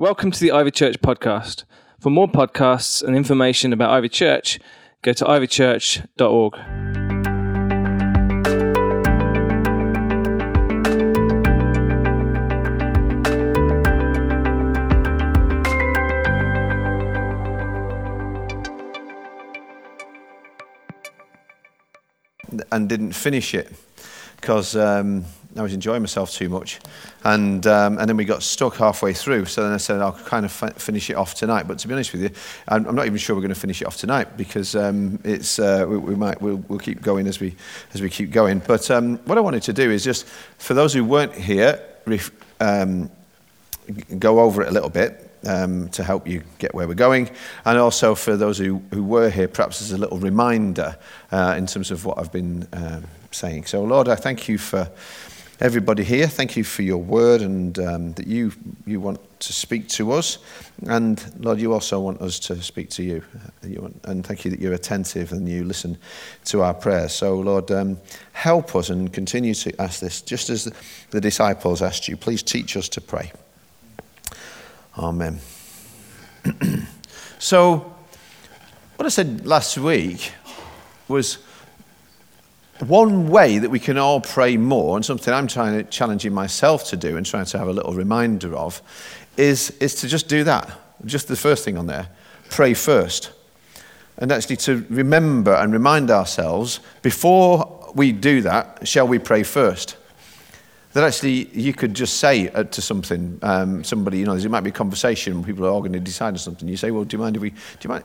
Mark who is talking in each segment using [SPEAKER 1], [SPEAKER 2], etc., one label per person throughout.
[SPEAKER 1] Welcome to the Ivy Church podcast. For more podcasts and information about Ivy Church, go to ivychurch.org.
[SPEAKER 2] and didn't finish it because um, I was enjoying myself too much. And, um, and then we got stuck halfway through. So then I said, I'll kind of fi- finish it off tonight. But to be honest with you, I'm, I'm not even sure we're going to finish it off tonight because um, it's, uh, we, we, might, we'll, we'll keep going as we, as we keep going. But um, what I wanted to do is just, for those who weren't here, ref, um, go over it a little bit. Um, to help you get where we're going, and also for those who, who were here, perhaps as a little reminder uh, in terms of what I've been um, saying. So, Lord, I thank you for everybody here. Thank you for your word and um, that you, you want to speak to us. And Lord, you also want us to speak to you. want, and thank you that you're attentive and you listen to our prayers. So, Lord, um, help us and continue to ask this, just as the disciples asked you. Please teach us to pray. Amen. so, what I said last week was one way that we can all pray more, and something I'm trying to challenging myself to do and trying to have a little reminder of, is, is to just do that. Just the first thing on there pray first. And actually to remember and remind ourselves before we do that, shall we pray first? That actually you could just say to something, um, somebody, you know, there might be a conversation, people are all going to decide on something. You say, well, do you mind if we, do you mind,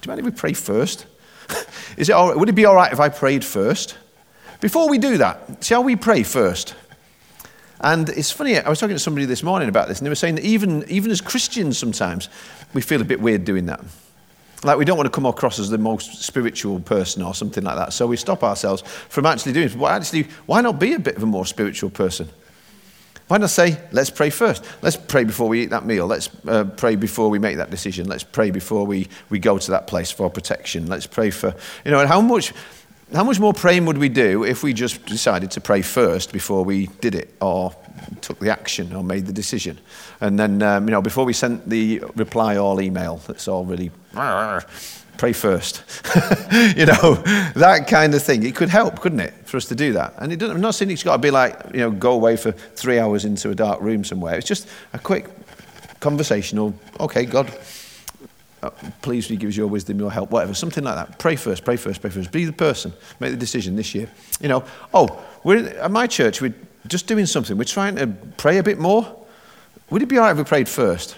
[SPEAKER 2] do you mind if we pray first? Is it all, would it be all right if I prayed first? Before we do that, shall we pray first? And it's funny, I was talking to somebody this morning about this, and they were saying that even, even as Christians, sometimes we feel a bit weird doing that. Like we don't want to come across as the most spiritual person or something like that. So we stop ourselves from actually doing it. Well, actually, why not be a bit of a more spiritual person? Why not say, let's pray first? Let's pray before we eat that meal. Let's uh, pray before we make that decision. Let's pray before we, we go to that place for protection. Let's pray for, you know, and how much, how much more praying would we do if we just decided to pray first before we did it or took the action or made the decision? And then, um, you know, before we sent the reply all email that's all really pray first. you know, that kind of thing. It could help, couldn't it, for us to do that? And it doesn't, I'm not saying it's got to be like, you know, go away for three hours into a dark room somewhere. It's just a quick conversational, okay, God, uh, please give us your wisdom, your help, whatever, something like that. Pray first, pray first, pray first. Be the person, make the decision this year. You know, oh, we're at my church, we're just doing something. We're trying to pray a bit more. Would it be all right if we prayed first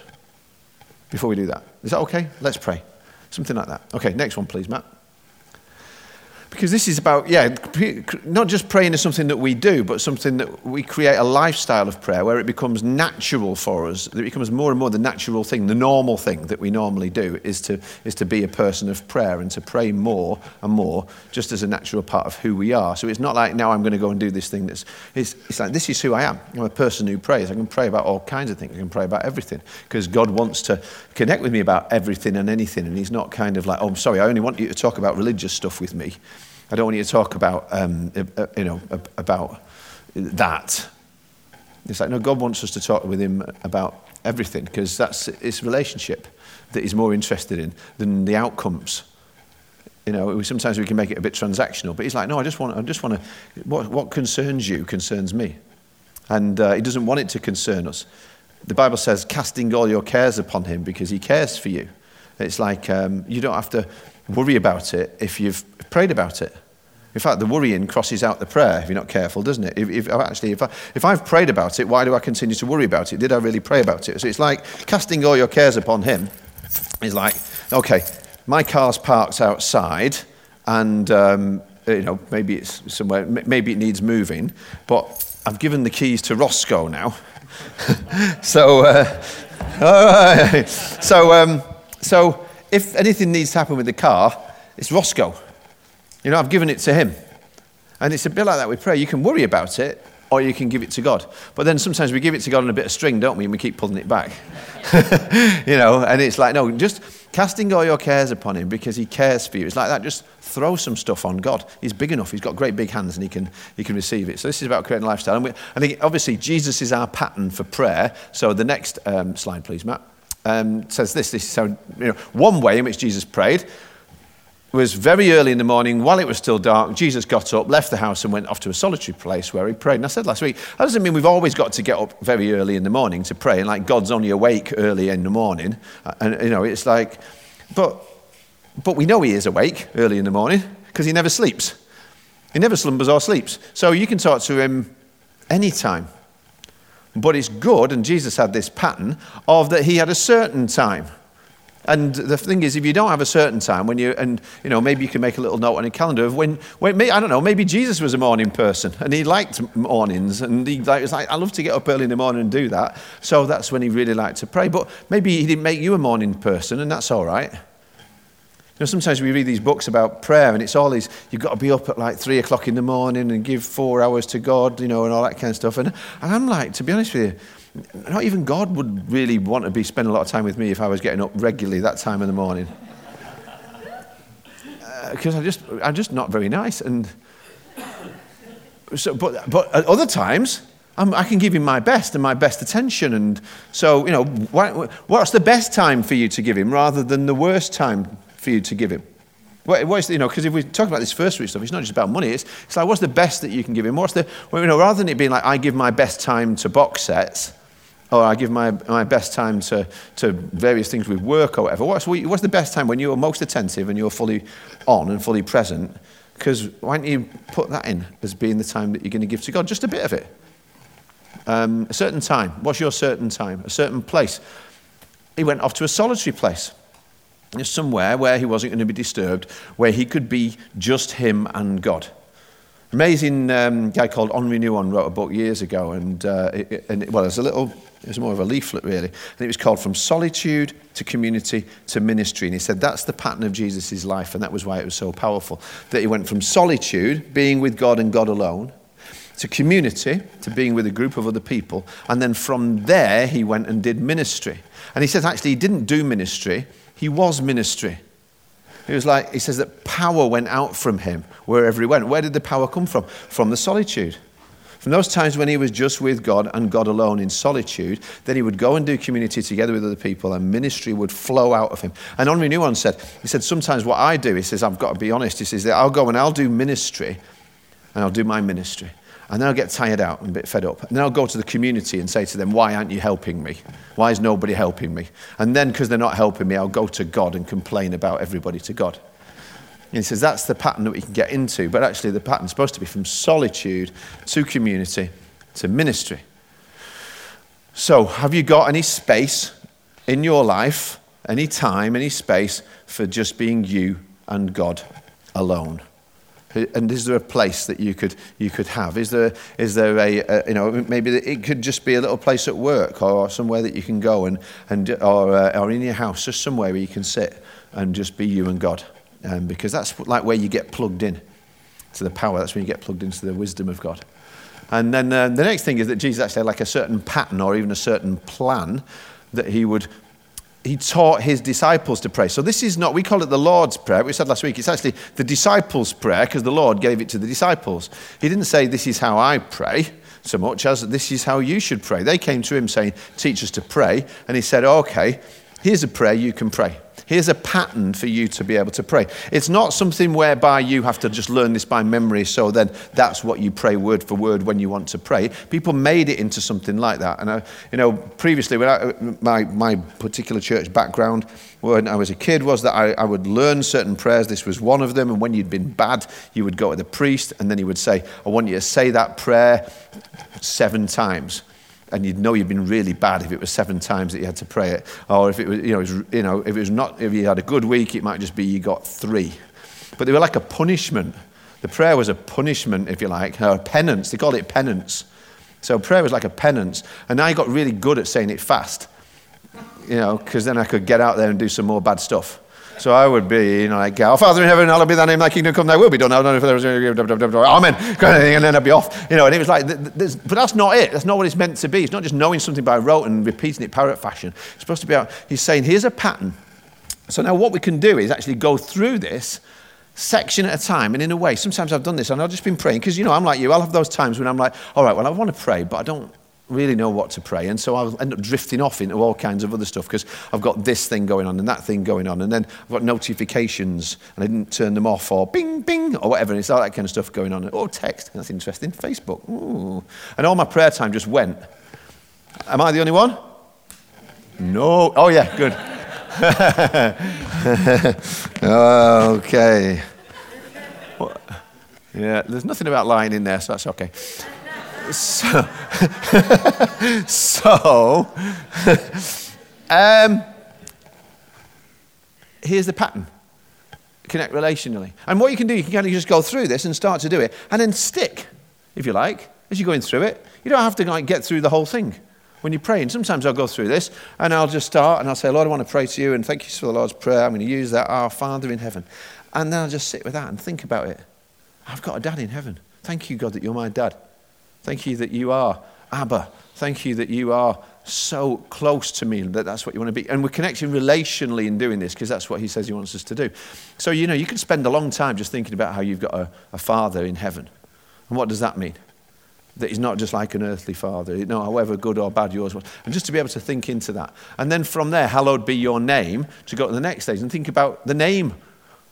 [SPEAKER 2] before we do that? Is that okay? Let's pray. Something like that. Okay, next one, please, Matt. Because this is about, yeah, not just praying is something that we do, but something that we create a lifestyle of prayer where it becomes natural for us. It becomes more and more the natural thing, the normal thing that we normally do is to, is to be a person of prayer and to pray more and more just as a natural part of who we are. So it's not like now I'm going to go and do this thing that's, it's, it's like this is who I am. I'm a person who prays. I can pray about all kinds of things. I can pray about everything because God wants to connect with me about everything and anything. And He's not kind of like, oh, I'm sorry, I only want you to talk about religious stuff with me. I don't want you to talk about, um, you know, about that. It's like, no, God wants us to talk with him about everything because that's his relationship that he's more interested in than the outcomes. You know, sometimes we can make it a bit transactional, but he's like, no, I just want, I just want to, what, what concerns you concerns me. And uh, he doesn't want it to concern us. The Bible says, casting all your cares upon him because he cares for you. It's like um, you don't have to worry about it if you've prayed about it. In fact, the worrying crosses out the prayer if you're not careful, doesn't it? If, if actually, if, I, if I've prayed about it, why do I continue to worry about it? Did I really pray about it? So it's like casting all your cares upon Him. It's like, okay, my car's parked outside, and um, you know maybe it's somewhere, maybe it needs moving, but I've given the keys to Roscoe now. so, uh, so, um, so if anything needs to happen with the car, it's Roscoe. You know, I've given it to him. And it's a bit like that with prayer. You can worry about it, or you can give it to God. But then sometimes we give it to God on a bit of string, don't we? And we keep pulling it back. you know, and it's like, no, just casting all your cares upon him because he cares for you. It's like that. Just throw some stuff on God. He's big enough. He's got great big hands and he can, he can receive it. So this is about creating a lifestyle. And we, I think obviously Jesus is our pattern for prayer. So the next um, slide, please, Matt, um, says this. This is how, you know, one way in which Jesus prayed was very early in the morning, while it was still dark, Jesus got up, left the house, and went off to a solitary place where he prayed. And I said last week, that doesn't mean we've always got to get up very early in the morning to pray, and like God's only awake early in the morning. And, you know, it's like, but, but we know he is awake early in the morning because he never sleeps. He never slumbers or sleeps. So you can talk to him anytime. But it's good, and Jesus had this pattern of that he had a certain time. And the thing is, if you don't have a certain time, when you and you know maybe you can make a little note on your calendar of when, when I don't know, maybe Jesus was a morning person and he liked mornings and he like, was like, I love to get up early in the morning and do that. So that's when he really liked to pray. But maybe he didn't make you a morning person, and that's all right. You know, sometimes we read these books about prayer, and it's all these, you've got to be up at like three o'clock in the morning and give four hours to God, you know, and all that kind of stuff. And, and I'm like, to be honest with you, not even God would really want to be spending a lot of time with me if I was getting up regularly that time in the morning. Because uh, I just, I'm just not very nice. And so, but, but at other times, I'm, i can give him my best and my best attention. And so, you know, why, what's the best time for you to give him rather than the worst time for you to give him? What, what's, you know, because if we talk about this first week stuff, it's not just about money. It's, it's like, what's the best that you can give him? What's the, well, you know, rather than it being like, I give my best time to box sets, or I give my, my best time to, to various things with work or whatever. What's, what's the best time when you're most attentive and you're fully on and fully present? Because why don't you put that in as being the time that you're going to give to God? Just a bit of it. Um, a certain time. What's your certain time? A certain place. He went off to a solitary place. Somewhere where he wasn't going to be disturbed, where he could be just him and God. Amazing um, guy called Henri Nouwen wrote a book years ago, and, uh, it, and it, well, there's a little it was more of a leaflet, really. And it was called From Solitude to Community to Ministry. And he said that's the pattern of Jesus' life, and that was why it was so powerful. That he went from solitude, being with God and God alone, to community, to being with a group of other people. And then from there, he went and did ministry. And he says actually, he didn't do ministry, he was ministry. He was like, he says that power went out from him wherever he went. Where did the power come from? From the solitude. From those times when he was just with God and God alone in solitude, then he would go and do community together with other people and ministry would flow out of him. And Henri Nouwen said, he said, sometimes what I do, he says, I've got to be honest, he says that I'll go and I'll do ministry and I'll do my ministry. And then I'll get tired out and a bit fed up. And then I'll go to the community and say to them, Why aren't you helping me? Why is nobody helping me? And then, because they're not helping me, I'll go to God and complain about everybody to God. And he says that's the pattern that we can get into, but actually the pattern's supposed to be from solitude to community to ministry. So, have you got any space in your life, any time, any space for just being you and God alone? And is there a place that you could, you could have? Is there, is there a, a you know, maybe it could just be a little place at work or somewhere that you can go and, and or, uh, or in your house, just somewhere where you can sit and just be you and God um, because that's like where you get plugged in to the power. That's when you get plugged into the wisdom of God. And then uh, the next thing is that Jesus actually had like a certain pattern or even a certain plan that he would he taught his disciples to pray. So this is not, we call it the Lord's Prayer. We said last week, it's actually the disciples' prayer because the Lord gave it to the disciples. He didn't say, This is how I pray, so much as this is how you should pray. They came to him saying, Teach us to pray. And he said, Okay, here's a prayer you can pray. Here's a pattern for you to be able to pray. It's not something whereby you have to just learn this by memory, so then that's what you pray word for word when you want to pray. People made it into something like that. And, I, you know, previously, when I, my, my particular church background, when I was a kid, was that I, I would learn certain prayers. This was one of them. And when you'd been bad, you would go to the priest, and then he would say, I want you to say that prayer seven times and you'd know you'd been really bad if it was seven times that you had to pray it, or if it was, you know, was, you know, if it was not, if you had a good week, it might just be you got three. But they were like a punishment. The prayer was a punishment, if you like, or a penance. They called it penance. So prayer was like a penance, and I got really good at saying it fast, you know, because then I could get out there and do some more bad stuff. So I would be, you know, like, Our Father in heaven, hallowed be thy name, thy kingdom come, thy will be done. I don't know if there was, amen, and then I'd be off. You know, and it was like, but that's not it. That's not what it's meant to be. It's not just knowing something by rote and repeating it parrot fashion. It's supposed to be, out, he's saying, here's a pattern. So now what we can do is actually go through this section at a time. And in a way, sometimes I've done this and I've just been praying because, you know, I'm like you. I'll have those times when I'm like, all right, well, I want to pray, but I don't really know what to pray. And so I'll end up drifting off into all kinds of other stuff because I've got this thing going on and that thing going on. And then I've got notifications and I didn't turn them off or bing, bing, or whatever. And it's all that kind of stuff going on. Or text. That's interesting. Facebook. Ooh. And all my prayer time just went. Am I the only one? No. Oh, yeah, good. okay. Yeah, there's nothing about lying in there, so that's okay. So, so um, here's the pattern connect relationally. And what you can do, you can kind of just go through this and start to do it, and then stick, if you like, as you're going through it. You don't have to like get through the whole thing when you pray. And sometimes I'll go through this and I'll just start and I'll say, Lord, I want to pray to you and thank you for the Lord's Prayer. I'm going to use that, Our Father in heaven. And then I'll just sit with that and think about it. I've got a dad in heaven. Thank you, God, that you're my dad. Thank you that you are Abba. Thank you that you are so close to me that that's what you want to be. And we're connecting relationally in doing this because that's what he says he wants us to do. So, you know, you can spend a long time just thinking about how you've got a, a father in heaven. And what does that mean? That he's not just like an earthly father, you know, however good or bad yours was. And just to be able to think into that. And then from there, hallowed be your name, to go to the next stage and think about the name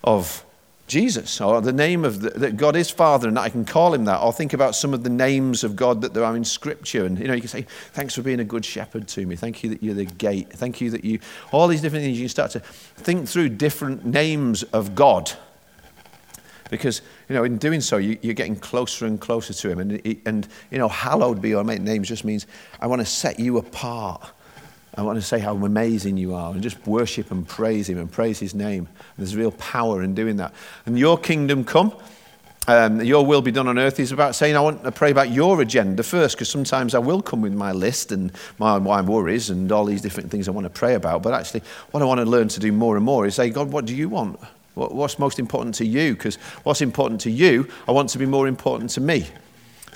[SPEAKER 2] of Jesus, or the name of the, that God is Father and I can call him that, or think about some of the names of God that there are in Scripture. And you know, you can say, Thanks for being a good shepherd to me. Thank you that you're the gate. Thank you that you, all these different things. You can start to think through different names of God. Because, you know, in doing so, you, are getting closer and closer to him. And, and, you know, hallowed be your name just means I want to set you apart. I want to say how amazing you are and just worship and praise him and praise his name. There's real power in doing that. And your kingdom come. Um, your will be done on earth He's about saying, I want to pray about your agenda first, because sometimes I will come with my list and my, my worries and all these different things I want to pray about. But actually, what I want to learn to do more and more is say, God, what do you want? What's most important to you? Because what's important to you, I want to be more important to me.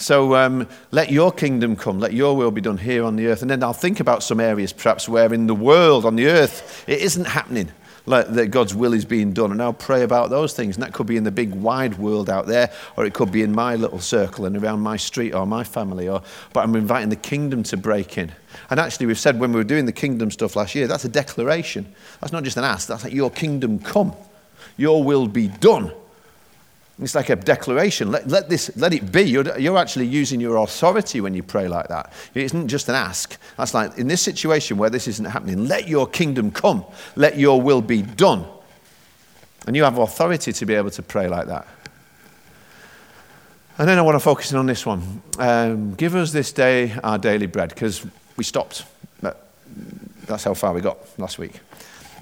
[SPEAKER 2] So um, let your kingdom come, let your will be done here on the earth. And then I'll think about some areas perhaps where in the world, on the earth, it isn't happening. Like that God's will is being done, and I'll pray about those things. And that could be in the big wide world out there, or it could be in my little circle and around my street or my family. Or, but I'm inviting the kingdom to break in. And actually, we've said when we were doing the kingdom stuff last year, that's a declaration. That's not just an ask. That's like your kingdom come, your will be done it's like a declaration. Let, let, this, let it be. You're, you're actually using your authority when you pray like that. It isn't just an ask. That's like, in this situation where this isn't happening, let your kingdom come. Let your will be done. And you have authority to be able to pray like that. And then I want to focus in on this one. Um, give us this day our daily bread, because we stopped. That's how far we got last week.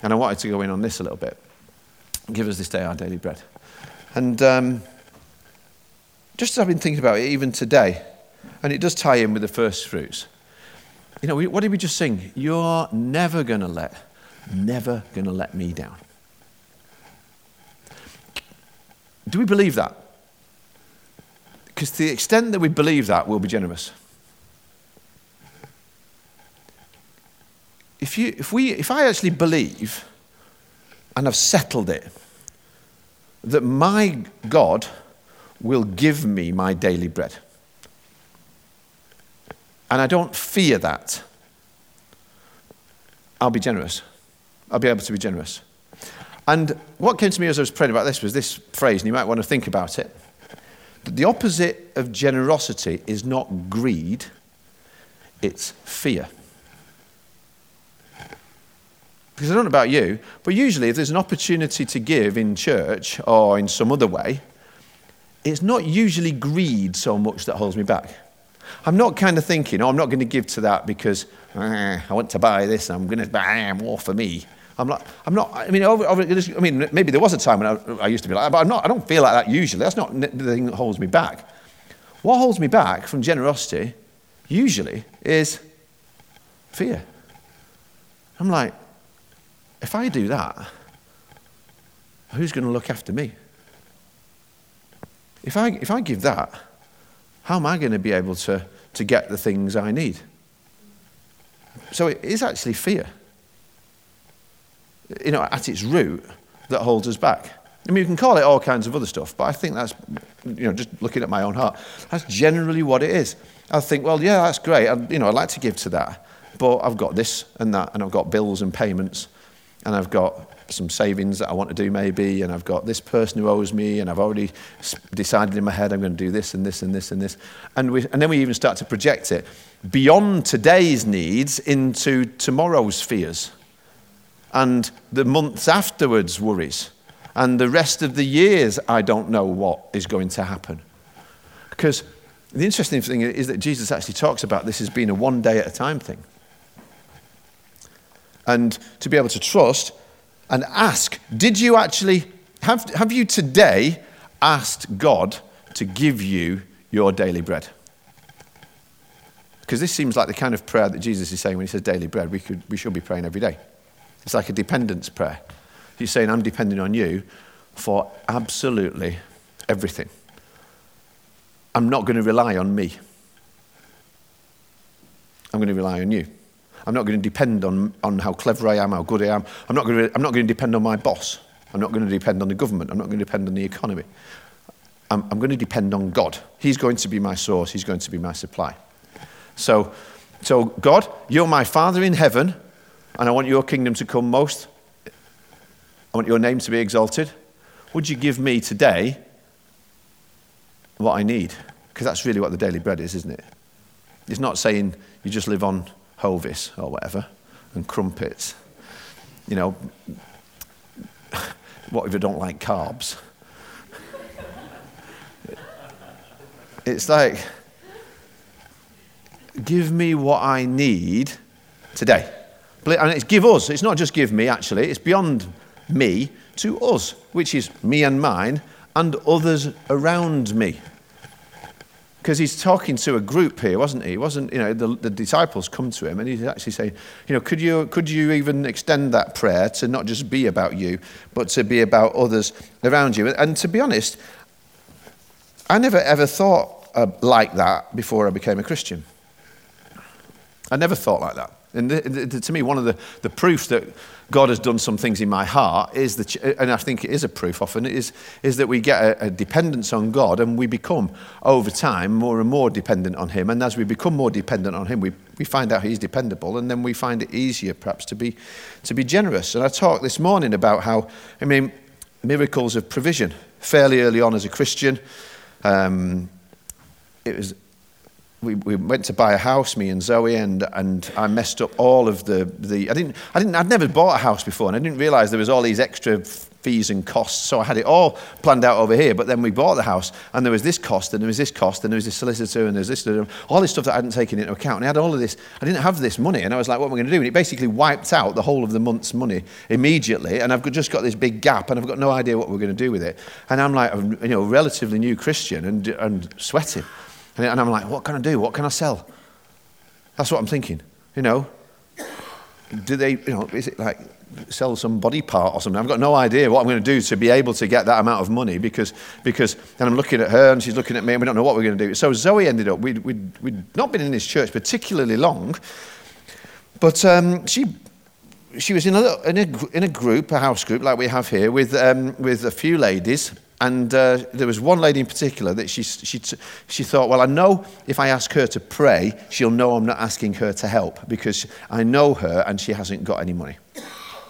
[SPEAKER 2] And I wanted to go in on this a little bit. Give us this day our daily bread. And um, just as I've been thinking about it, even today, and it does tie in with the first fruits. You know, what did we just sing? You're never going to let, never going to let me down. Do we believe that? Because to the extent that we believe that, we'll be generous. If, you, if, we, if I actually believe and I've settled it, that my God will give me my daily bread. And I don't fear that. I'll be generous. I'll be able to be generous. And what came to me as I was praying about this was this phrase, and you might want to think about it. That the opposite of generosity is not greed, it's fear. Because I don't know about you, but usually if there's an opportunity to give in church or in some other way, it's not usually greed so much that holds me back. I'm not kind of thinking, oh, I'm not going to give to that because eh, I want to buy this I'm going to buy more for me. I'm not, I'm not I mean, over, over, I mean, maybe there was a time when I, I used to be like that, but I'm not, I don't feel like that usually. That's not the thing that holds me back. What holds me back from generosity usually is fear. I'm like, if I do that, who's going to look after me? If I, if I give that, how am I going to be able to, to get the things I need? So it is actually fear, you know, at its root that holds us back. I mean, you can call it all kinds of other stuff, but I think that's, you know, just looking at my own heart, that's generally what it is. I think, well, yeah, that's great. I, you know, I'd like to give to that, but I've got this and that, and I've got bills and payments, and I've got some savings that I want to do maybe, and I've got this person who owes me, and I've already decided in my head I'm going to do this and this and this and this. And, we, and then we even start to project it beyond today's needs into tomorrow's fears and the months afterwards worries and the rest of the years I don't know what is going to happen. Because the interesting thing is that Jesus actually talks about this as being a one day at a time thing. And to be able to trust and ask, did you actually, have, have you today asked God to give you your daily bread? Because this seems like the kind of prayer that Jesus is saying when he says daily bread, we, could, we should be praying every day. It's like a dependence prayer. He's saying, I'm depending on you for absolutely everything. I'm not going to rely on me. I'm going to rely on you. I'm not going to depend on, on how clever I am, how good I am. I'm not, going to, I'm not going to depend on my boss. I'm not going to depend on the government. I'm not going to depend on the economy. I'm, I'm going to depend on God. He's going to be my source. He's going to be my supply. So, so God, you're my Father in heaven, and I want your kingdom to come most. I want your name to be exalted. Would you give me today what I need? Because that's really what the daily bread is, isn't it? It's not saying you just live on Hovis or whatever and crumpets. You know, what if you don't like carbs? It's like, give me what I need today. And it's give us. It's not just give me, actually. It's beyond me to us, which is me and mine and others around me because he's talking to a group here, wasn't he? Wasn't you know the, the disciples come to him and he's actually saying, you know, could you could you even extend that prayer to not just be about you, but to be about others around you? And to be honest, I never ever thought uh, like that before I became a Christian. I never thought like that. And to me, one of the, the proofs that God has done some things in my heart is that, and I think it is a proof often, is, is that we get a, a, dependence on God and we become, over time, more and more dependent on Him. And as we become more dependent on Him, we, we find out He's dependable and then we find it easier, perhaps, to be, to be generous. And I talked this morning about how, I mean, miracles of provision. Fairly early on as a Christian, um, it was we, we went to buy a house, me and Zoe, and, and I messed up all of the, the I, didn't, I didn't, I'd never bought a house before, and I didn't realize there was all these extra fees and costs, so I had it all planned out over here, but then we bought the house, and there was this cost, and there was this cost, and there was this solicitor, and there's this, all this stuff that I hadn't taken into account, and I had all of this, I didn't have this money, and I was like, what am I going to do? And it basically wiped out the whole of the month's money immediately, and I've just got this big gap, and I've got no idea what we're going to do with it, and I'm like, a, you know, relatively new Christian, and, and sweating. And I'm like, what can I do? What can I sell? That's what I'm thinking. You know, do they, you know, is it like sell some body part or something? I've got no idea what I'm going to do to be able to get that amount of money because, because then I'm looking at her and she's looking at me and we don't know what we're going to do. So Zoe ended up, we'd, we'd, we'd not been in this church particularly long, but um, she, she was in a, in, a, in a group, a house group like we have here, with, um, with a few ladies and uh, there was one lady in particular that she, she, she thought, well, I know if I ask her to pray, she'll know I'm not asking her to help because I know her and she hasn't got any money.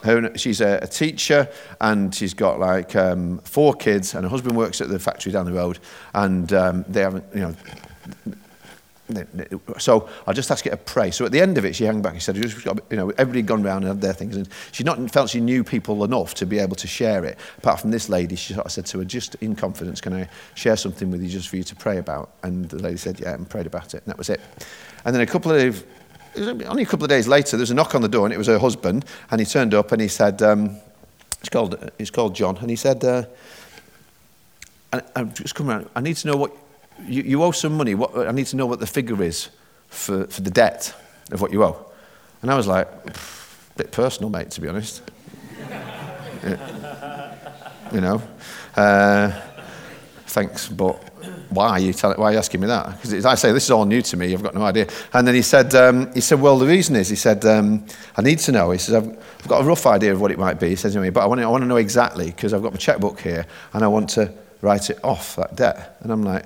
[SPEAKER 2] Her, she's a, a, teacher and she's got like um, four kids and her husband works at the factory down the road and um, they haven't, you know, so I'll just ask her to pray. So at the end of it, she hung back. She said, you know, everybody gone around and had their things. And she not felt she knew people enough to be able to share it. Apart from this lady, she sort of said to her, just in confidence, can I share something with you just for you to pray about? And the lady said, yeah, and prayed about it. And that was it. And then a couple of, only a couple of days later, there was a knock on the door and it was her husband. And he turned up and he said, um, it's, called, called John. And he said, uh, I've just come around. I need to know what you, you owe some money. What, I need to know what the figure is for, for the debt of what you owe. And I was like, a bit personal, mate, to be honest. yeah. you know. Uh, thanks, but why are you, tell, why are you asking me that? Because I say, this is all new to me, I've got no idea. And then he said, um, he said well, the reason is, he said, um, I need to know. He says, I've, I've, got a rough idea of what it might be. He says to me, but I want to, I want to know exactly because I've got my checkbook here and I want to write it off, that debt. And I'm like,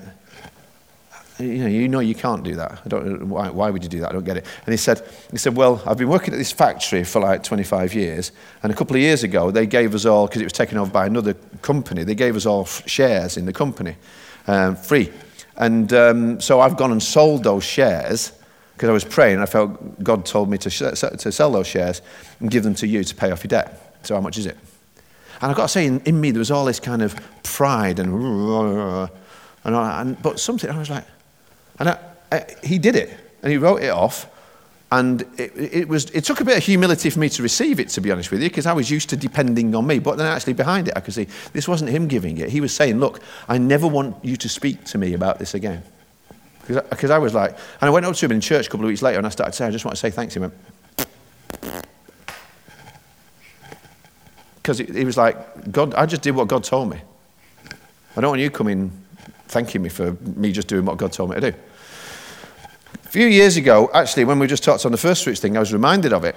[SPEAKER 2] you know, you know you can't do that. I don't why, why would you do that? I don't get it. And he said, he said, well, I've been working at this factory for like 25 years, and a couple of years ago they gave us all, because it was taken over by another company, they gave us all shares in the company, um, free. And um, so I've gone and sold those shares because I was praying. and I felt God told me to, sh- to sell those shares and give them to you to pay off your debt. So how much is it? And I've got to say, in, in me, there was all this kind of pride and, and, and but something, I was like, and I, I, he did it, and he wrote it off. And it, it, was, it took a bit of humility for me to receive it, to be honest with you, because I was used to depending on me. But then actually behind it, I could see this wasn't him giving it. He was saying, Look, I never want you to speak to me about this again. Because I was like, and I went up to him in church a couple of weeks later and I started saying, I just want to say thanks. He went, because he was like, God, I just did what God told me. I don't want you coming thanking me for me just doing what God told me to do. A few years ago, actually, when we just talked on the first fruits thing, I was reminded of it.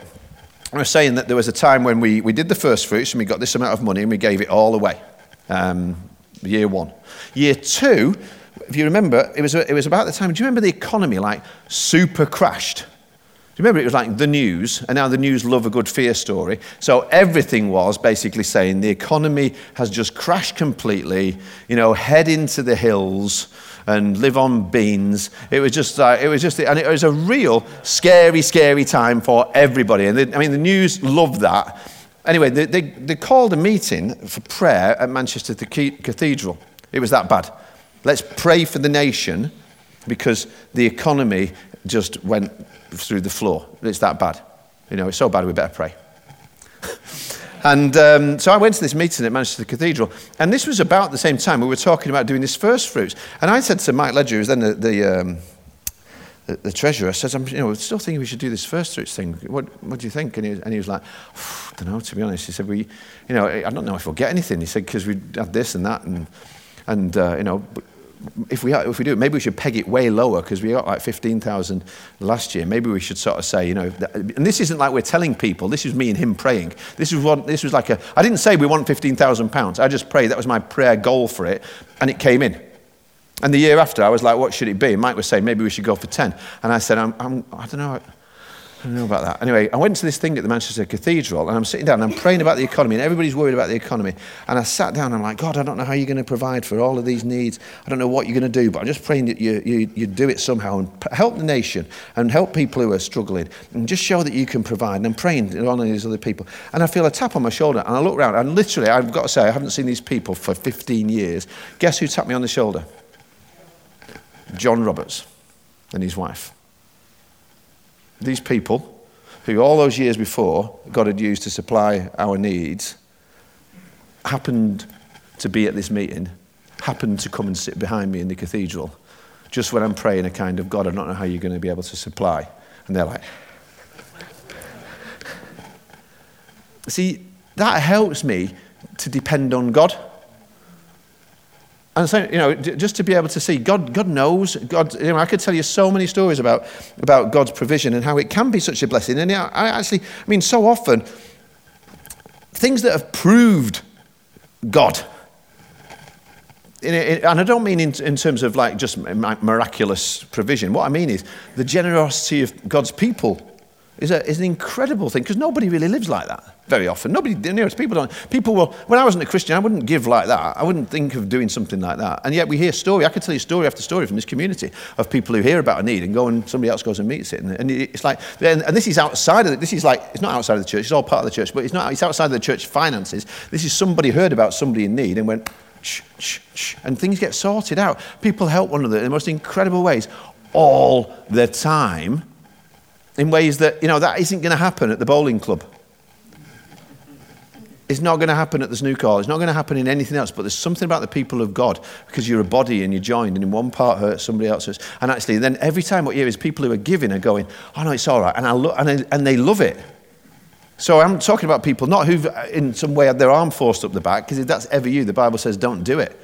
[SPEAKER 2] I was saying that there was a time when we, we did the first fruits and we got this amount of money and we gave it all away. Um, year one. Year two, if you remember, it was, it was about the time, do you remember the economy like super crashed? Do you remember it was like the news, and now the news love a good fear story. So everything was basically saying the economy has just crashed completely, you know, head into the hills and live on beans. It was just like, it was just, and it was a real scary, scary time for everybody. And the, I mean, the news loved that. Anyway, they, they, they called a meeting for prayer at Manchester Cathedral. It was that bad. Let's pray for the nation because the economy just went through the floor. It's that bad. You know, it's so bad we better pray. and um, so I went to this meeting at Manchester Cathedral, and this was about the same time we were talking about doing this first fruits. And I said to Mike Ledger, who's then the, the, um, the, the treasurer, I said, I'm you know, still thinking we should do this first fruits thing. What, what do you think? And he, and he was like, I don't know, to be honest. He said, we, you know, I don't know if we'll get anything. He said, because we have this and that, and, and uh, you know, if we, if we do it, maybe we should peg it way lower because we got like 15,000 last year. Maybe we should sort of say, you know, and this isn't like we're telling people, this is me and him praying. This was, what, this was like a, I didn't say we want 15,000 pounds. I just prayed. That was my prayer goal for it. And it came in. And the year after, I was like, what should it be? Mike was saying, maybe we should go for 10. And I said, I'm, I'm, I don't know. I don't know about that. Anyway, I went to this thing at the Manchester Cathedral and I'm sitting down and I'm praying about the economy and everybody's worried about the economy. And I sat down and I'm like, God, I don't know how you're going to provide for all of these needs. I don't know what you're going to do, but I'm just praying that you, you, you do it somehow and help the nation and help people who are struggling and just show that you can provide. And I'm praying on these other people. And I feel a tap on my shoulder and I look around and literally, I've got to say, I haven't seen these people for 15 years. Guess who tapped me on the shoulder? John Roberts and his wife. These people who all those years before God had used to supply our needs, happened to be at this meeting, happened to come and sit behind me in the cathedral, just when I'm praying a kind of God, I don't know how you're going to be able to supply. And they're like, see, that helps me to depend on God. And so, you know, just to be able to see God, God knows. God, you know, I could tell you so many stories about, about God's provision and how it can be such a blessing. And I actually, I mean, so often, things that have proved God. and I don't mean in, in terms of like just miraculous provision. What I mean is the generosity of God's people is, a, is an incredible thing because nobody really lives like that very often. Nobody, you know, people don't. People will. When I wasn't a Christian, I wouldn't give like that. I wouldn't think of doing something like that. And yet we hear story. I could tell you story after story from this community of people who hear about a need and go and somebody else goes and meets it. And, and it's like, and, and this is outside of it. This is like, it's not outside of the church. It's all part of the church, but it's not. It's outside of the church finances. This is somebody heard about somebody in need and went. Shh, shh, shh, and things get sorted out. People help one another in the most incredible ways all the time in ways that, you know, that isn't going to happen at the bowling club. It's not going to happen at the snooker hall. It's not going to happen in anything else. But there's something about the people of God because you're a body and you're joined, and in one part hurts, somebody else hurts. And actually, then every time what you hear is people who are giving are going, "Oh no, it's all right," and I lo- and, I, and they love it. So I'm talking about people not who've uh, in some way had their arm forced up the back, because if that's ever you, the Bible says don't do it.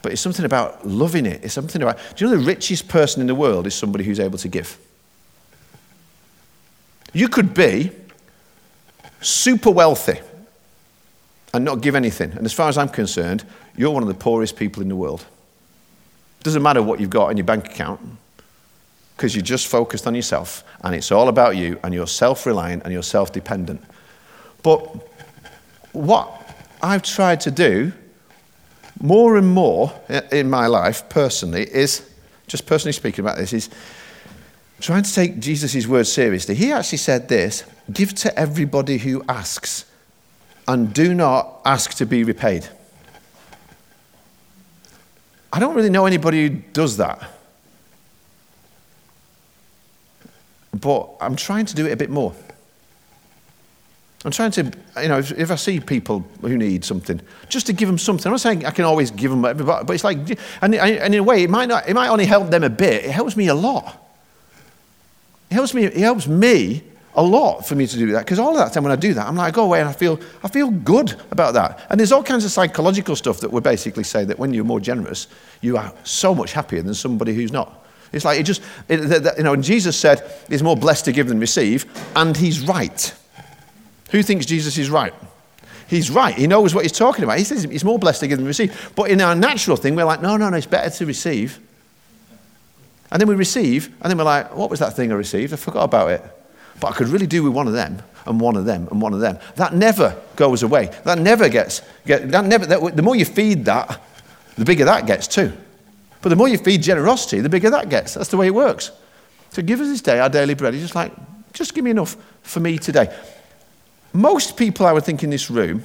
[SPEAKER 2] But it's something about loving it. It's something about. Do you know the richest person in the world is somebody who's able to give? You could be super wealthy and not give anything. And as far as I'm concerned, you're one of the poorest people in the world. It Doesn't matter what you've got in your bank account because you're just focused on yourself and it's all about you and you're self reliant and you're self dependent. But what I've tried to do more and more in my life personally is, just personally speaking about this, is trying to take Jesus' words seriously. He actually said this give to everybody who asks and do not ask to be repaid. I don't really know anybody who does that. But I'm trying to do it a bit more. I'm trying to, you know, if, if, I see people who need something, just to give them something. I'm not saying I can always give them, but it's like, and, and in a way, it might, not, it might only help them a bit. It helps me a lot. It helps me, it helps me a lot for me to do that because all of that time when I do that, I'm like, I go away and I feel, I feel good about that. And there's all kinds of psychological stuff that would basically say that when you're more generous, you are so much happier than somebody who's not. It's like it just, it, you know, and Jesus said, it's more blessed to give than receive, and he's right. Who thinks Jesus is right? He's right. He knows what he's talking about. He says it's more blessed to give than receive. But in our natural thing, we're like, no, no, no, it's better to receive. And then we receive, and then we're like, what was that thing I received? I forgot about it. But I could really do with one of them, and one of them, and one of them. That never goes away. That never gets, get, that never, that, the more you feed that, the bigger that gets too. But the more you feed generosity, the bigger that gets. That's the way it works. So give us this day our daily bread. He's just like, just give me enough for me today. Most people, I would think, in this room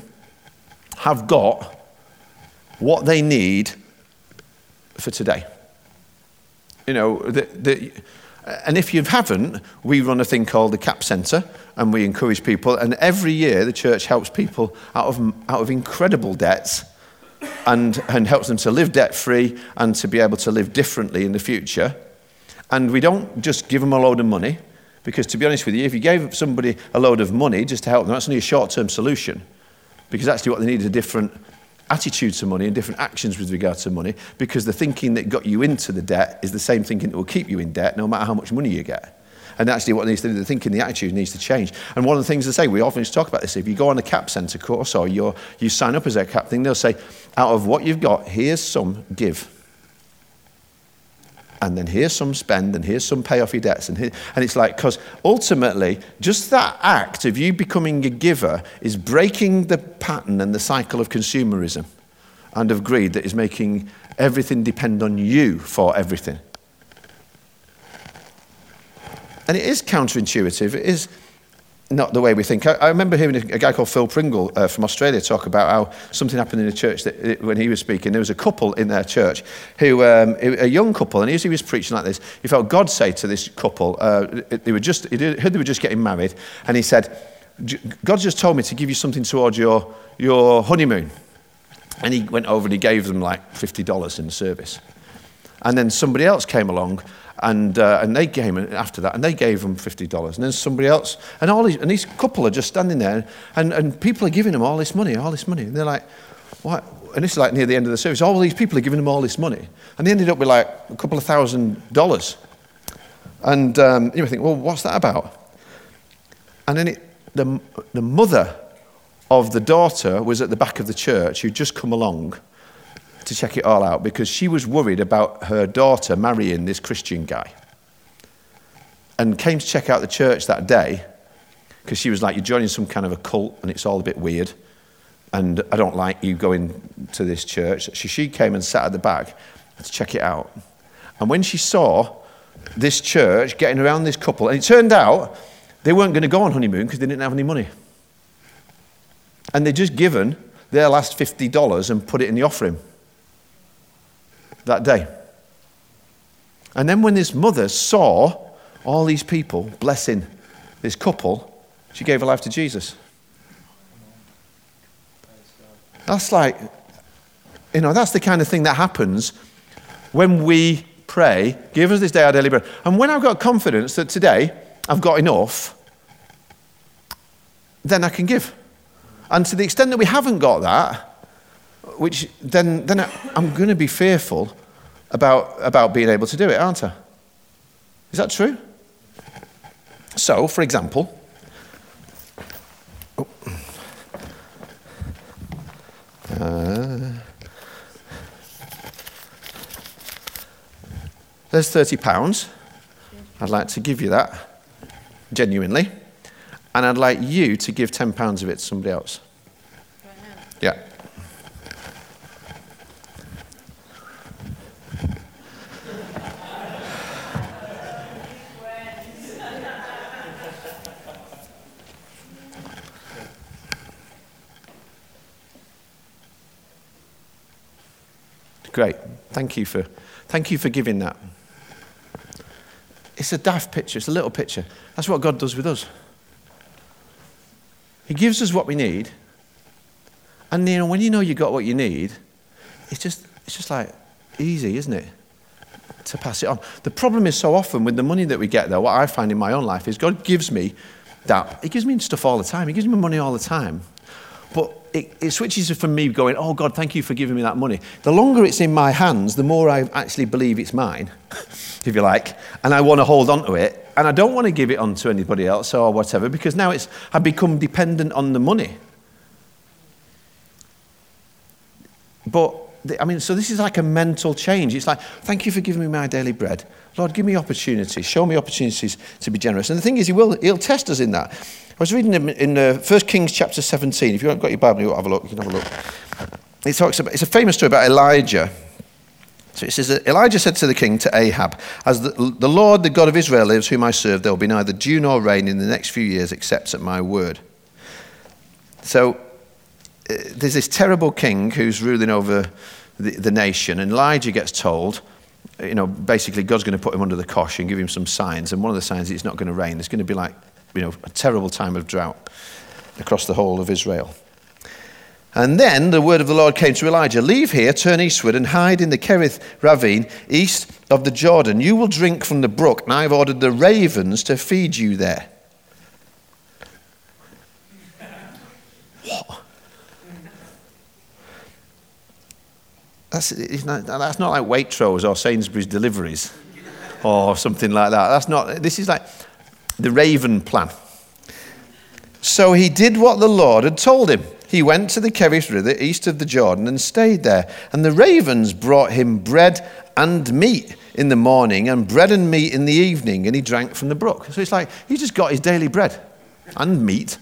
[SPEAKER 2] have got what they need for today. You know, the, the, and if you haven't, we run a thing called the CAP Centre, and we encourage people. And every year, the church helps people out of, out of incredible debts and, and helps them to live debt free and to be able to live differently in the future. And we don't just give them a load of money, because to be honest with you, if you gave somebody a load of money just to help them, that's only a short term solution. Because actually, what they need is a different attitude to money and different actions with regard to money, because the thinking that got you into the debt is the same thinking that will keep you in debt no matter how much money you get. And actually, what needs to do, the thinking, the attitude needs to change. And one of the things they say, we often talk about this, if you go on a CAP Centre course or you you sign up as a CAP thing, they'll say, out of what you've got, here's some, give. And then here's some spend, and here's some pay off your debts. And, here, and it's like, because ultimately, just that act of you becoming a giver is breaking the pattern and the cycle of consumerism and of greed that is making everything depend on you for everything. And it is counterintuitive. It is not the way we think. I, I remember hearing a, a, guy called Phil Pringle uh, from Australia talk about how something happened in a church that, it, when he was speaking. There was a couple in their church who, um, a young couple, and as he was preaching like this, he felt God say to this couple, uh, they were just, he heard they were just getting married, and he said, God just told me to give you something towards your, your honeymoon. And he went over and he gave them like $50 in service. And then somebody else came along and, uh, and they came after that and they gave them $50. And then somebody else, and, all these, and these couple are just standing there and, and people are giving them all this money, all this money. And they're like, what? And this is like near the end of the service. All these people are giving them all this money. And they ended up with like a couple of thousand dollars. And um, you think, well, what's that about? And then it, the, the mother of the daughter was at the back of the church who'd just come along to check it all out because she was worried about her daughter marrying this Christian guy. And came to check out the church that day because she was like, You're joining some kind of a cult and it's all a bit weird. And I don't like you going to this church. So she came and sat at the back to check it out. And when she saw this church getting around this couple, and it turned out they weren't going to go on honeymoon because they didn't have any money. And they'd just given their last $50 and put it in the offering that day. And then when this mother saw all these people blessing this couple, she gave her life to Jesus. That's like, you know, that's the kind of thing that happens when we pray, give us this day our daily bread. And when I've got confidence that today I've got enough, then I can give. And to the extent that we haven't got that, which then, then I'm going to be fearful about, about being able to do it, aren't I? Is that true? So, for example, oh, uh, there's 30 pounds. I'd like to give you that genuinely. And I'd like you to give £10 of it to somebody else. Yeah. Great. Thank you for, thank you for giving that. It's a daft picture, it's a little picture. That's what God does with us. He gives us what we need. And you know, when you know you've got what you need, it's just, it's just like easy, isn't it? To pass it on. The problem is so often with the money that we get, though, what I find in my own life is God gives me that. He gives me stuff all the time. He gives me money all the time. But it, it, switches from me going, Oh, God, thank you for giving me that money. The longer it's in my hands, the more I actually believe it's mine, if you like, and I want to hold on to it. And I don't want to give it on to anybody else or whatever because now it's, I've become dependent on the money. But, I mean, so this is like a mental change. It's like, thank you for giving me my daily bread. Lord, give me opportunities. Show me opportunities to be generous. And the thing is, He will, He'll test us in that. I was reading in uh, 1 Kings chapter 17. If you haven't got your Bible, you have a look. You can have a look. It talks about, it's a famous story about Elijah. So it says that Elijah said to the king, to Ahab, As the, the Lord, the God of Israel, lives, whom I serve, there will be neither dew nor rain in the next few years except at my word. So uh, there's this terrible king who's ruling over the, the nation, and Elijah gets told, you know, basically God's going to put him under the cosh and give him some signs. And one of the signs is it's not going to rain. It's going to be like, you know, a terrible time of drought across the whole of Israel. And then the word of the Lord came to Elijah Leave here, turn eastward, and hide in the Kerith ravine east of the Jordan. You will drink from the brook, and I have ordered the ravens to feed you there. That's, not, that's not like Waitrose or Sainsbury's deliveries or something like that. That's not, this is like the raven plan. So he did what the Lord had told him. He went to the Kerith River east of the Jordan and stayed there. And the ravens brought him bread and meat in the morning and bread and meat in the evening, and he drank from the brook. So it's like he just got his daily bread and meat.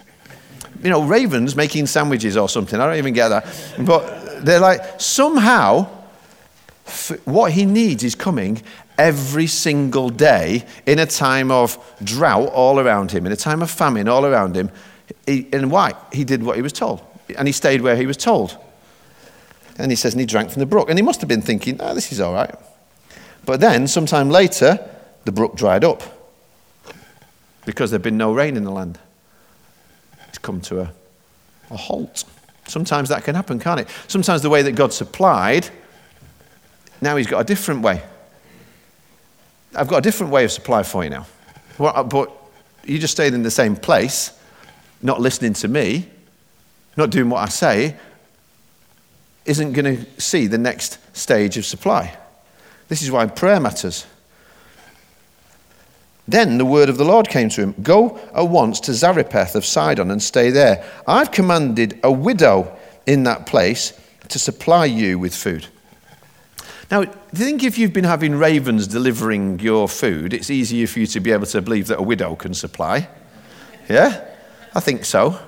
[SPEAKER 2] You know, ravens making sandwiches or something. I don't even get that. But they're like, somehow, what he needs is coming every single day in a time of drought all around him, in a time of famine all around him. He, and why? He did what he was told. And he stayed where he was told. And he says, and he drank from the brook. And he must have been thinking, oh, this is all right. But then, sometime later, the brook dried up because there'd been no rain in the land. It's come to a, a halt. Sometimes that can happen, can't it? Sometimes the way that God supplied, now he's got a different way. I've got a different way of supply for you now. Uh, but you just stayed in the same place, not listening to me, not doing what I say, isn't going to see the next stage of supply. This is why prayer matters. Then the word of the Lord came to him Go at once to Zarephath of Sidon and stay there. I've commanded a widow in that place to supply you with food. Now, do you think if you've been having ravens delivering your food, it's easier for you to be able to believe that a widow can supply? Yeah? I think so.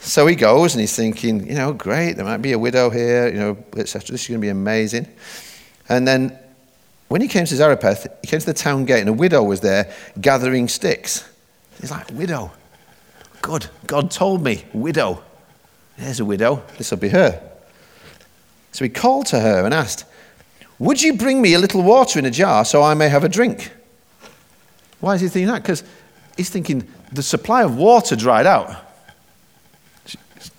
[SPEAKER 2] So he goes and he's thinking, you know, great, there might be a widow here, you know, etc. This is going to be amazing. And then when he came to Zarephath, he came to the town gate and a widow was there gathering sticks. He's like, widow. Good. God told me, widow. There's a widow. This will be her. So he called to her and asked, Would you bring me a little water in a jar so I may have a drink? Why is he thinking that? Because he's thinking the supply of water dried out.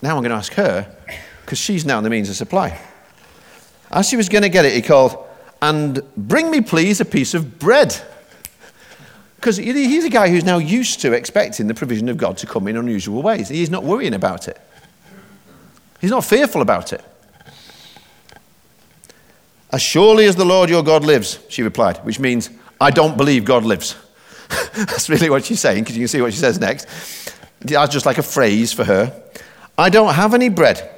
[SPEAKER 2] Now I'm going to ask her, because she's now the means of supply. As she was going to get it, he called, And bring me, please, a piece of bread. Because he's a guy who's now used to expecting the provision of God to come in unusual ways. He's not worrying about it, he's not fearful about it. As surely as the Lord your God lives, she replied, which means, I don't believe God lives. That's really what she's saying, because you can see what she says next. That's just like a phrase for her. I don't have any bread.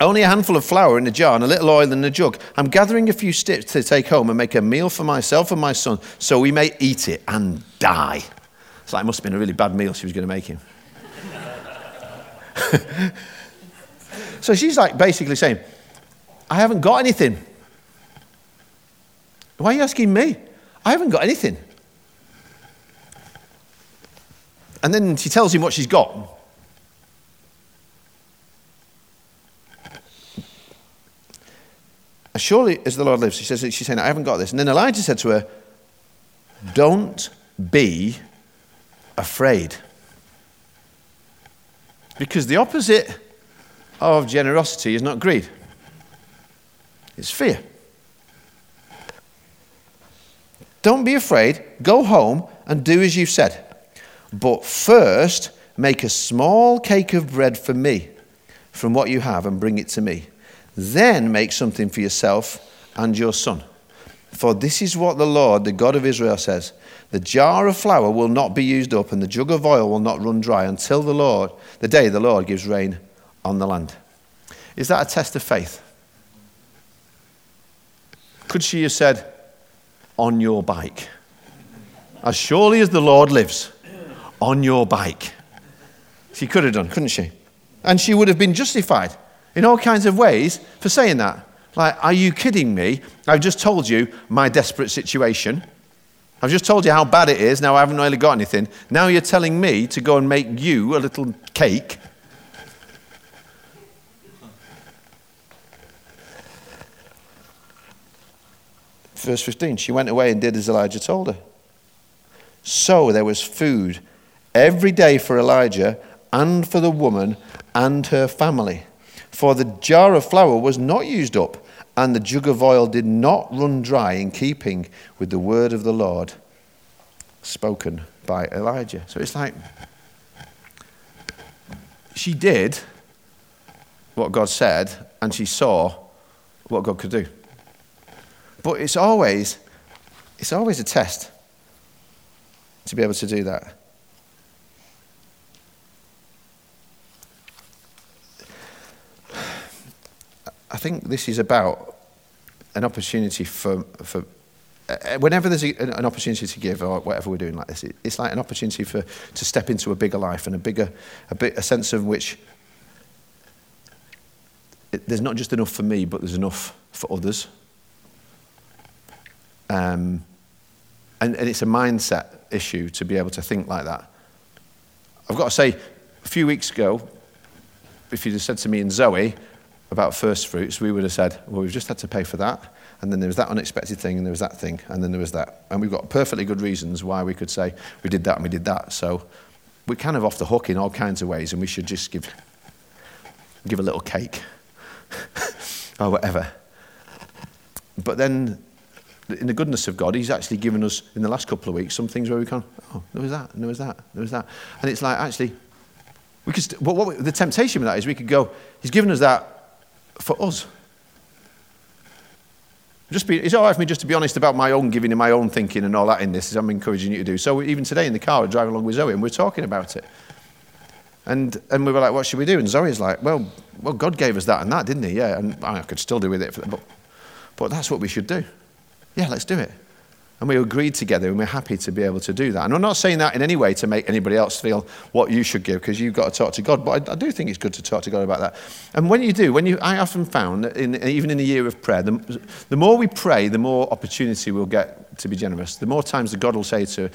[SPEAKER 2] Only a handful of flour in a jar and a little oil in a jug. I'm gathering a few sticks to take home and make a meal for myself and my son so we may eat it and die. It's like it must have been a really bad meal she was going to make him. so she's like basically saying, I haven't got anything. Why are you asking me? I haven't got anything. And then she tells him what she's got. Surely as the Lord lives, she says, she's saying, I haven't got this. And then Elijah said to her, Don't be afraid. Because the opposite of generosity is not greed, it's fear. Don't be afraid. Go home and do as you've said. But first, make a small cake of bread for me from what you have and bring it to me. Then make something for yourself and your son. For this is what the Lord, the God of Israel, says The jar of flour will not be used up, and the jug of oil will not run dry until the Lord, the day the Lord gives rain on the land. Is that a test of faith? Could she have said, On your bike? As surely as the Lord lives, on your bike. She could have done, couldn't she? And she would have been justified in all kinds of ways for saying that. Like, are you kidding me? I've just told you my desperate situation. I've just told you how bad it is. Now I haven't really got anything. Now you're telling me to go and make you a little cake. Verse 15 She went away and did as Elijah told her. So there was food every day for Elijah and for the woman and her family. For the jar of flour was not used up, and the jug of oil did not run dry in keeping with the word of the Lord spoken by Elijah. So it's like she did what God said, and she saw what God could do. But it's always, it's always a test to be able to do that. I think this is about an opportunity for, for uh, whenever there's a, an opportunity to give or whatever we're doing like this, it, it's like an opportunity for to step into a bigger life and a bigger, a, bit, a sense of which it, there's not just enough for me, but there's enough for others. Um, and, and it's a mindset issue to be able to think like that. I've got to say, a few weeks ago, if you'd have said to me and Zoe, about first fruits, we would have said, well, we've just had to pay for that. And then there was that unexpected thing, and there was that thing, and then there was that. And we've got perfectly good reasons why we could say we did that and we did that. So we're kind of off the hook in all kinds of ways, and we should just give, give a little cake or whatever. But then, in the goodness of God, He's actually given us, in the last couple of weeks, some things where we can, oh, there was that, and there was that, there was that. And it's like, actually, we could, st- what, what, the temptation with that is we could go, He's given us that for us. Just be, it's all right for me just to be honest about my own giving and my own thinking and all that in this, as I'm encouraging you to do. So even today in the car, we're driving along with Zoe and we're talking about it. And, and we were like, what should we do? And Zoe's like, well, well, God gave us that and that, didn't he? Yeah, and I could still do with it, for but, but that's what we should do. Yeah, let's do it. And we agreed together and we're happy to be able to do that. And I'm not saying that in any way to make anybody else feel what you should give because you've got to talk to God. But I, I, do think it's good to talk to God about that. And when you do, when you, I often found, that in, even in the year of prayer, the, the more we pray, the more opportunity we'll get to be generous. The more times that God will say to,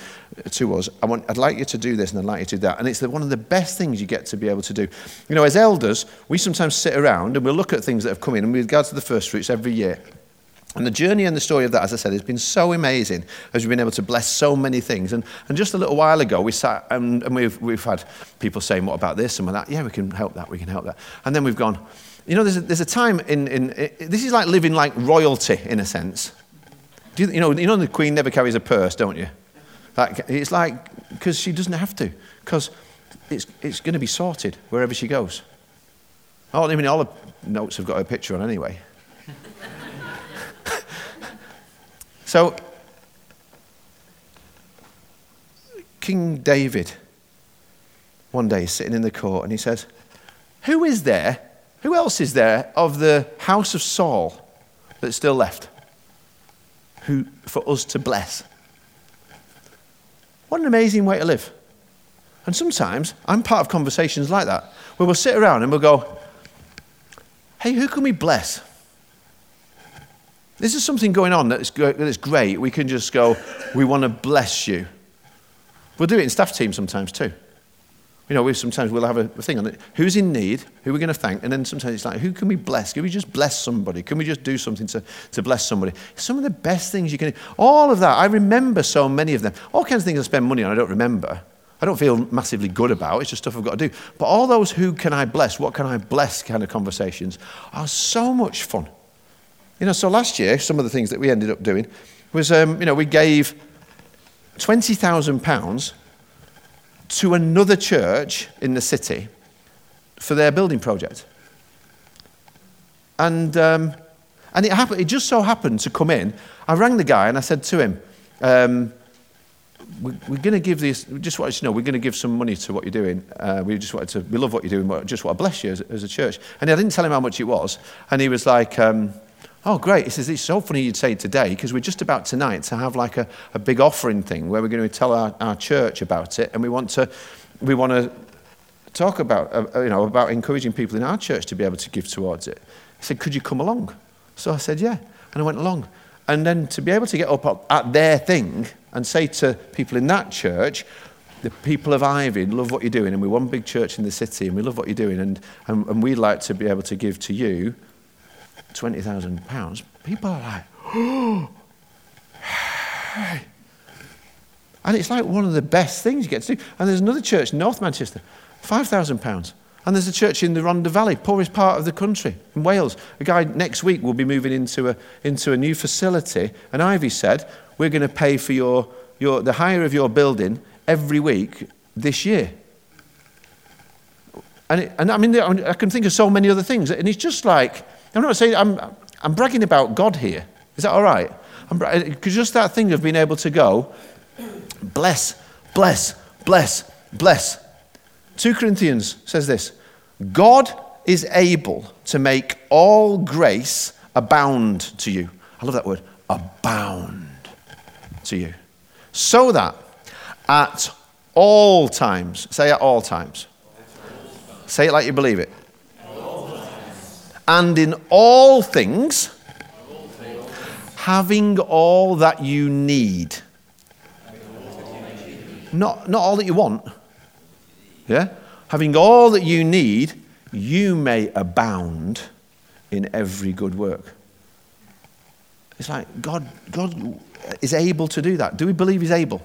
[SPEAKER 2] to us, I want, I'd like you to do this and I'd like you to do that. And it's the, one of the best things you get to be able to do. You know, as elders, we sometimes sit around and we'll look at things that have come in and with regards to the first fruits every year. And the journey and the story of that, as I said, has been so amazing as we've been able to bless so many things. And, and just a little while ago, we sat and, and we've, we've had people saying, What about this and that? Yeah, we can help that, we can help that. And then we've gone, You know, there's a, there's a time in, in, in this is like living like royalty in a sense. Do you, you, know, you know, the Queen never carries a purse, don't you? That, it's like, because she doesn't have to, because it's, it's going to be sorted wherever she goes. Oh, I mean, all the notes have got her picture on anyway. So, King David, one day, is sitting in the court and he says, Who is there, who else is there of the house of Saul that's still left who, for us to bless? What an amazing way to live. And sometimes I'm part of conversations like that where we'll sit around and we'll go, hey, who can we bless? This is something going on that's, that's great. We can just go, we want to bless you. We'll do it in staff teams sometimes too. You know, we sometimes we'll have a thing on it. Who's in need? Who are we going to thank? And then sometimes it's like, who can we bless? Can we just bless somebody? Can we just do something to, to bless somebody? Some of the best things you can do. All of that. I remember so many of them. All kinds of things I spend money on, I don't remember. I don't feel massively good about. It's just stuff I've got to do. But all those who can I bless, what can I bless kind of conversations are so much fun. You know, so last year, some of the things that we ended up doing was, um, you know, we gave £20,000 to another church in the city for their building project. And, um, and it, happened, it just so happened to come in. I rang the guy and I said to him, um, we, are going to give this, we just wanted to know, we're going to give some money to what you're doing. Uh, we just wanted to, we love what you're doing, just want to bless you as, as, a church. And I didn't tell him how much it was. And he was like, um, oh, great. He says, it's so funny you'd say today because we're just about tonight to have like a, a big offering thing where we're going to tell our, our church about it. And we want to, we want to talk about, uh, you know, about encouraging people in our church to be able to give towards it. He said, could you come along? So I said, yeah. And I went along. And then to be able to get up at their thing and say to people in that church, the people of Ivy love what you're doing, and we're one big church in the city, and we love what you're doing, and, and, and we'd like to be able to give to you £20,000. People are like, oh, and it's like one of the best things you get to do. And there's another church North Manchester, £5,000. And there's a church in the Rhondda Valley, poorest part of the country, in Wales. A guy next week will be moving into a, into a new facility, and Ivy said, We're going to pay for your, your, the hire of your building every week this year. And, it, and I mean, I can think of so many other things. And it's just like, I'm not saying, I'm, I'm bragging about God here. Is that all right? Because just that thing of being able to go, bless, bless, bless, bless 2 Corinthians says this God is able to make all grace abound to you. I love that word, abound to you. So that at all times, say at all times, say it like you believe it. And in all things, having all that you need. Not, not all that you want yeah? Having all that you need, you may abound in every good work. It's like God, God is able to do that. Do we believe He's able?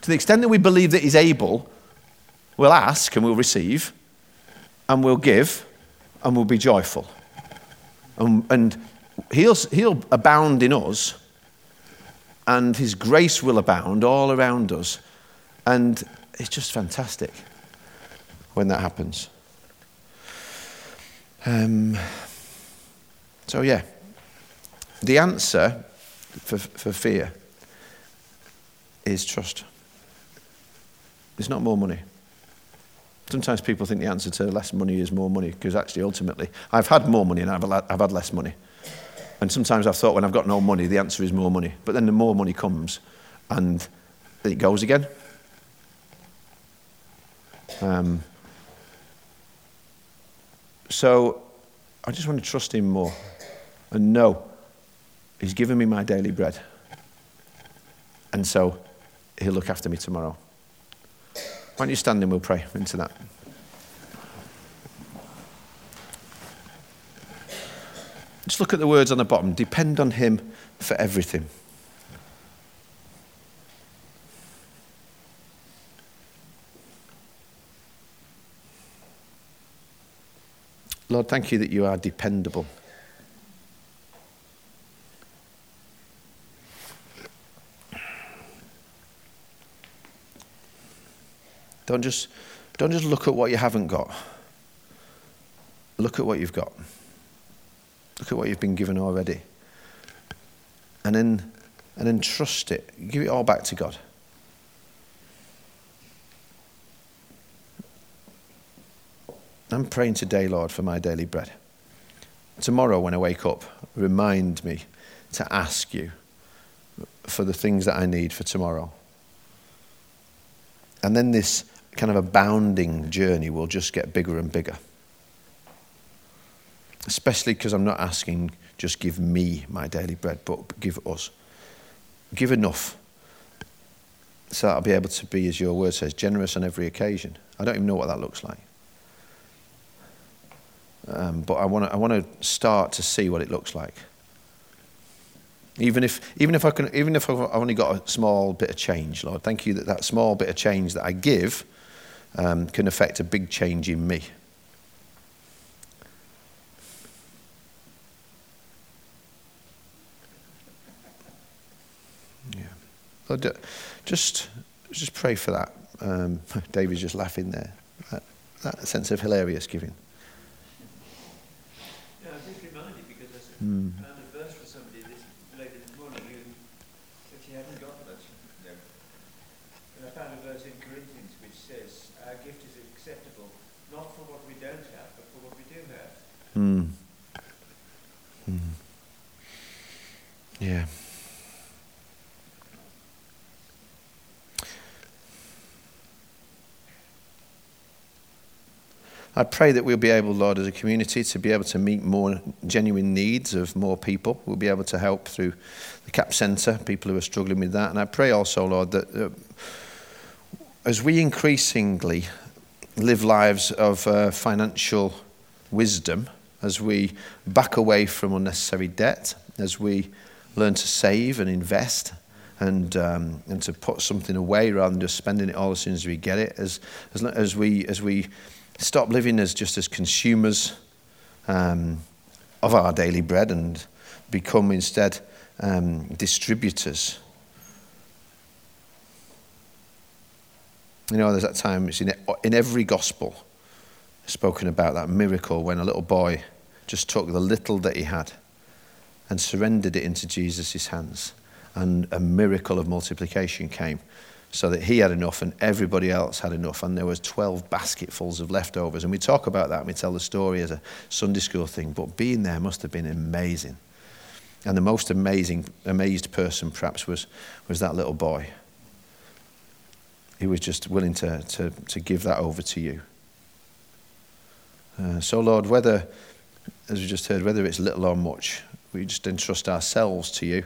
[SPEAKER 2] To the extent that we believe that He's able, we'll ask and we'll receive, and we'll give, and we'll be joyful. And, and he'll, he'll abound in us, and His grace will abound all around us. And it's just fantastic when that happens. Um, so, yeah, the answer for, for fear is trust. It's not more money. Sometimes people think the answer to less money is more money because actually, ultimately, I've had more money and I've, I've had less money. And sometimes I've thought when I've got no money, the answer is more money. But then the more money comes and it goes again. Um, so I just want to trust Him more and know He's given me my daily bread. And so He'll look after me tomorrow. Why don't you stand and we'll pray into that? Just look at the words on the bottom. Depend on Him for everything. Lord, thank you that you are dependable. Don't just, don't just look at what you haven't got. Look at what you've got. Look at what you've been given already. And then, and then trust it. Give it all back to God. I'm praying today, Lord, for my daily bread. Tomorrow, when I wake up, remind me to ask you for the things that I need for tomorrow. And then this kind of abounding journey will just get bigger and bigger. Especially because I'm not asking, just give me my daily bread, but give us. Give enough so that I'll be able to be, as your word says, generous on every occasion. I don't even know what that looks like. Um, but I want to I want to start to see what it looks like. Even if even if I can even if I've only got a small bit of change, Lord, thank you that that small bit of change that I give um, can affect a big change in me. Yeah, just just pray for that. Um, David's just laughing there. That, that sense of hilarious giving.
[SPEAKER 3] Mm. I found a verse for somebody this later this morning who said she hadn't got much. No. And I found a verse in Corinthians which says, Our gift is acceptable not for what we don't have, but for what we do have.
[SPEAKER 2] Mm. Mm. Yeah. I pray that we'll be able, Lord, as a community, to be able to meet more genuine needs of more people. We'll be able to help through the CAP Centre, people who are struggling with that. And I pray also, Lord, that uh, as we increasingly live lives of uh, financial wisdom, as we back away from unnecessary debt, as we learn to save and invest, and um, and to put something away rather than just spending it all as soon as we get it, as as, as we as we stop living as just as consumers um, of our daily bread and become instead um, distributors. You know, there's that time, it's in, in every gospel spoken about that miracle when a little boy just took the little that he had and surrendered it into Jesus' hands. And a miracle of multiplication came so that he had enough and everybody else had enough. And there was 12 basketfuls of leftovers. And we talk about that and we tell the story as a sunday school thing but being there must have been amazing. And the most amazing amazed person perhaps was was that little boy. He was just willing to to, to give that over to you uh, so lord whether as we just heard whether it's little or much we just entrust ourselves to you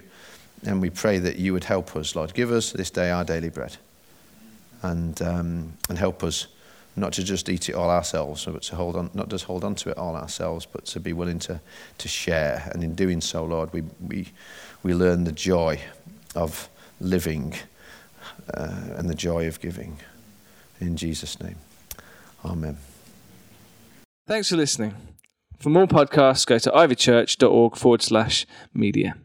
[SPEAKER 2] and we pray that you would help us, Lord. Give us this day our daily bread. And, um, and help us not to just eat it all ourselves, but to hold on, not just hold on to it all ourselves, but to be willing to, to share. And in doing so, Lord, we, we, we learn the joy of living uh, and the joy of giving. In Jesus' name. Amen.
[SPEAKER 1] Thanks for listening. For more podcasts, go to ivychurch.org forward slash media.